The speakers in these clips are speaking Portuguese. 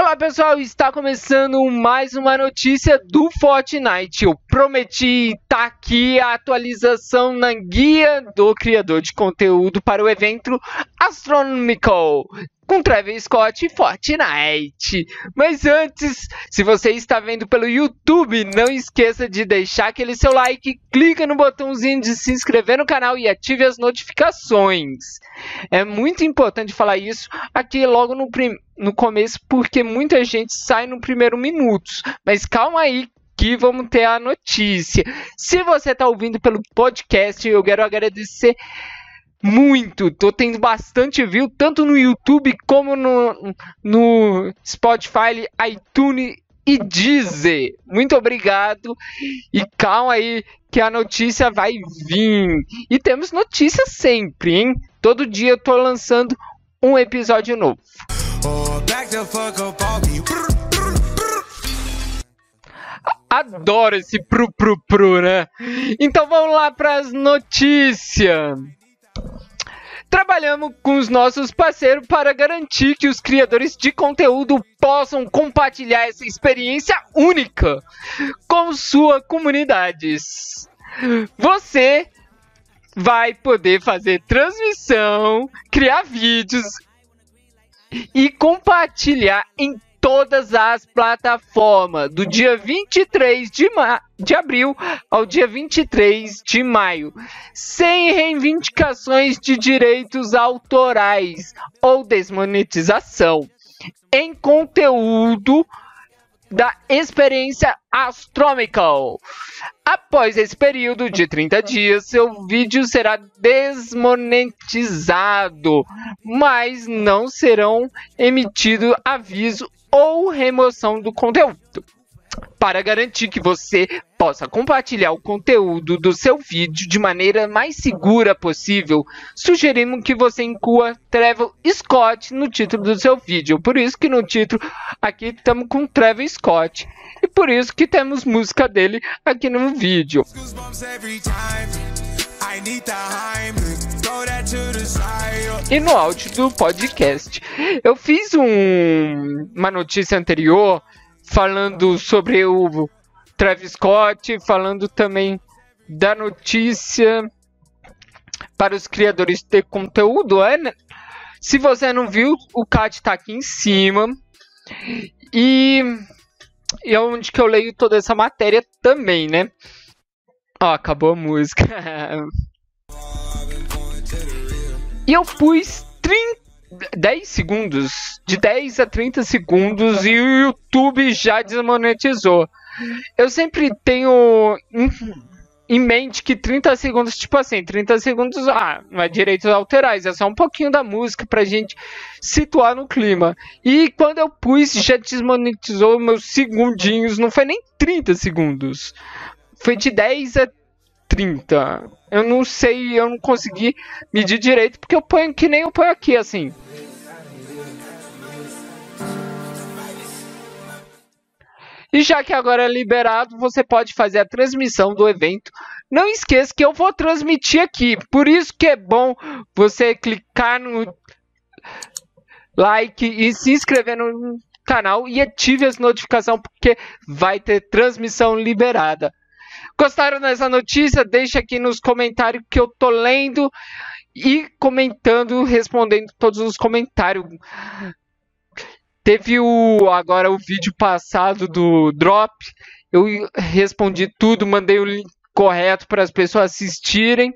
Olá pessoal, está começando mais uma notícia do Fortnite. Prometi tá aqui a atualização na guia do criador de conteúdo para o evento Astronomical com Travis Scott e Fortnite. Mas antes, se você está vendo pelo YouTube, não esqueça de deixar aquele seu like, clica no botãozinho de se inscrever no canal e ative as notificações. É muito importante falar isso aqui logo no, no começo, porque muita gente sai no primeiro minuto. Mas calma aí, que vamos ter a notícia. Se você está ouvindo pelo podcast, eu quero agradecer muito. Tô tendo bastante view, tanto no YouTube como no, no Spotify, iTunes e Deezer. Muito obrigado. E calma aí que a notícia vai vir. E temos notícia sempre, hein? Todo dia eu tô lançando um episódio novo. Adoro esse pru pru pru, né? Então vamos lá para as notícias. Trabalhamos com os nossos parceiros para garantir que os criadores de conteúdo possam compartilhar essa experiência única com suas comunidades. Você vai poder fazer transmissão, criar vídeos e compartilhar em todas as plataformas, do dia 23 de, de abril ao dia 23 de maio, sem reivindicações de direitos autorais ou desmonetização, em conteúdo da experiência Astronomical. Após esse período de 30 dias, seu vídeo será desmonetizado, mas não serão emitido aviso ou remoção do conteúdo. Para garantir que você possa compartilhar o conteúdo do seu vídeo de maneira mais segura possível, sugerimos que você inclua Trevor Scott no título do seu vídeo. Por isso que no título aqui estamos com Trevor Scott. E por isso que temos música dele aqui no vídeo. E no áudio do podcast. Eu fiz um, uma notícia anterior falando sobre o Travis Scott, falando também da notícia para os criadores de conteúdo. É, né? Se você não viu, o CAT está aqui em cima. E, e é onde que eu leio toda essa matéria também, né? Ó, acabou a música. e eu pus 30 10 segundos, de 10 a 30 segundos e o YouTube já desmonetizou. Eu sempre tenho em, em mente que 30 segundos, tipo assim, 30 segundos, ah, não é direitos autorais, é só um pouquinho da música pra gente situar no clima. E quando eu pus, já desmonetizou meus segundinhos, não foi nem 30 segundos. Foi de 10 a 30. Eu não sei, eu não consegui medir direito, porque eu ponho que nem eu ponho aqui, assim. E já que agora é liberado, você pode fazer a transmissão do evento. Não esqueça que eu vou transmitir aqui. Por isso que é bom você clicar no like e se inscrever no canal e ative as notificações porque vai ter transmissão liberada. Gostaram dessa notícia? Deixa aqui nos comentários que eu tô lendo e comentando, respondendo todos os comentários. Teve o agora o vídeo passado do Drop. Eu respondi tudo, mandei o link correto para as pessoas assistirem.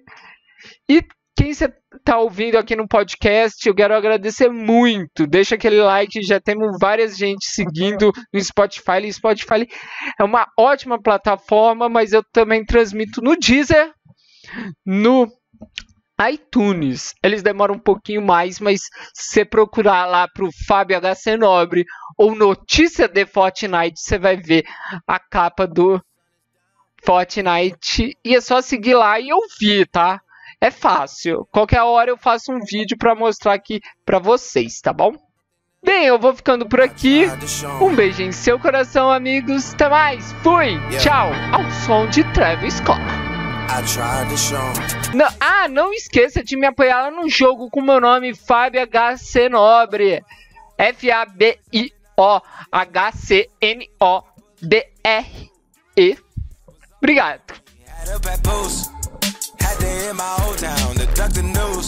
E quem você está ouvindo aqui no podcast, eu quero agradecer muito. Deixa aquele like, já temos várias gente seguindo no Spotify. O Spotify é uma ótima plataforma, mas eu também transmito no Deezer, no iTunes. Eles demoram um pouquinho mais, mas se você procurar lá para o Fábio HC Nobre ou Notícia de Fortnite, você vai ver a capa do Fortnite. E é só seguir lá e ouvir, tá? É fácil. Qualquer hora eu faço um vídeo para mostrar aqui para vocês, tá bom? Bem, eu vou ficando por aqui. Um beijo em seu coração, amigos. Até mais. Fui. Tchau. Ao som de Travis Scott. Não, ah, não esqueça de me apoiar no jogo com meu nome Fábio HC Nobre. F-A-B-I O-H-C-N-O-D-R-E. Obrigado. in my old town to duck the news.